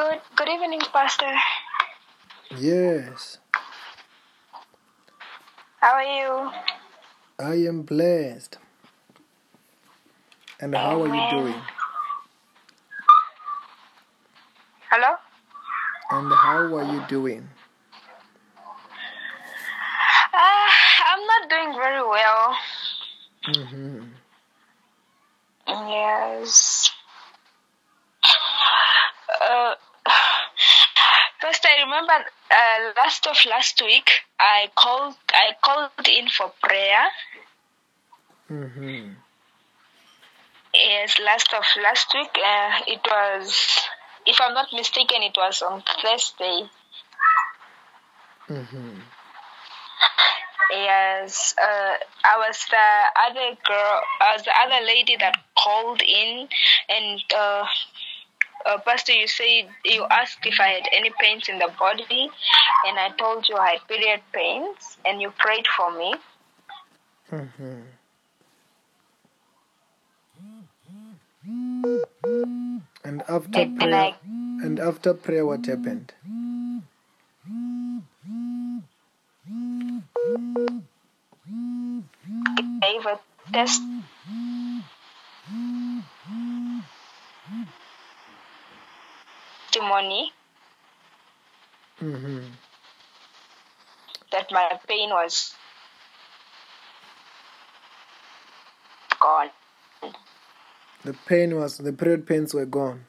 Good good evening, Pastor. Yes, How are you? I am blessed. And how are you doing? Hello? And how are you doing? Uh, I'm not doing very well. hmm Yes. Uh, first, I remember uh, last of last week, I called I called in for prayer. hmm Yes, last of last week, uh, it was, if I'm not mistaken, it was on Thursday. hmm Yes, uh, I was the other girl, I was the other lady that called in, and uh, uh, Pastor, you said you asked if I had any pains in the body, and I told you I had period pains, and you prayed for me. hmm And after And prayer, I- and after prayer, what happened? gave a test. Testimony hmm that my pain was gone. The pain was the period pains were gone.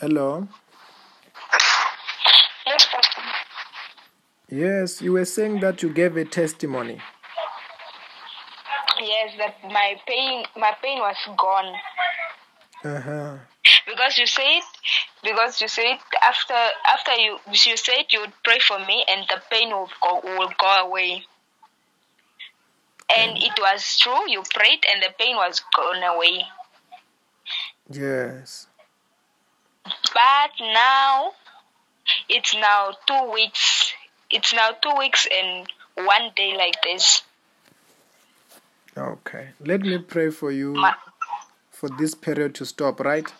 Hello. Yes, Pastor. Yes, you were saying that you gave a testimony. Yes, that my pain, my pain was gone Uh huh. because you said, because you said after after you you said you would pray for me and the pain will go will go away. And it was true. You prayed and the pain was gone away. Yes. But now it's now two weeks. It's now two weeks and one day like this. Okay. Let me pray for you Ma- for this period to stop, right?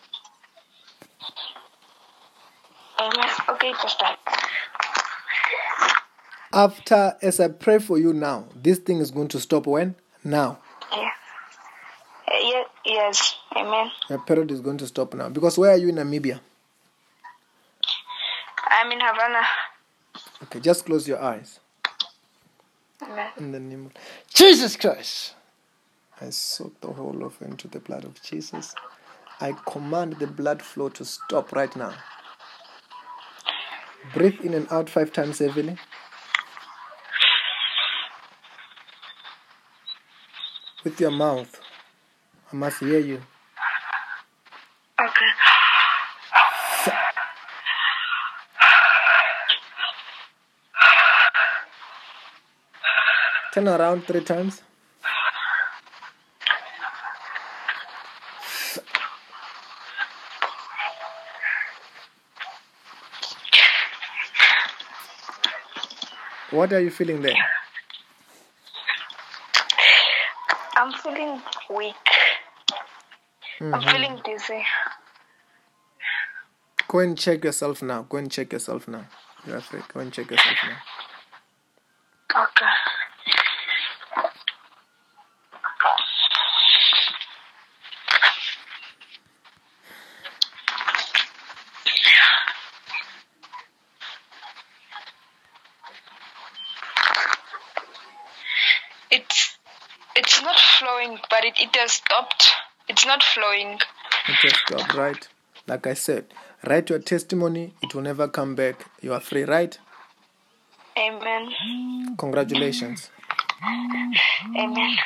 Amen. Okay, Pastor. After, as I pray for you now, this thing is going to stop when? Now. Yeah. Yeah. Yes. Amen. Your period is going to stop now. Because where are you in Namibia? I'm in Havana. Okay, just close your eyes. Amen. In the name of Jesus Christ. I soak the whole of it into the blood of Jesus. I command the blood flow to stop right now. Breathe in and out five times heavily. With your mouth. I must hear you. Okay. Turn around three times. What are you feeling there? I'm feeling weak. I'm Mhm. feeling dizzy. Go and check yourself now. Go and check yourself now. Go and check yourself now. Okay. It's it's not flowing, but it, it has stopped. It's not flowing. It has stopped, right? Like I said, Write your testimony, it will never come back. You are free, right? Amen. Congratulations. Amen.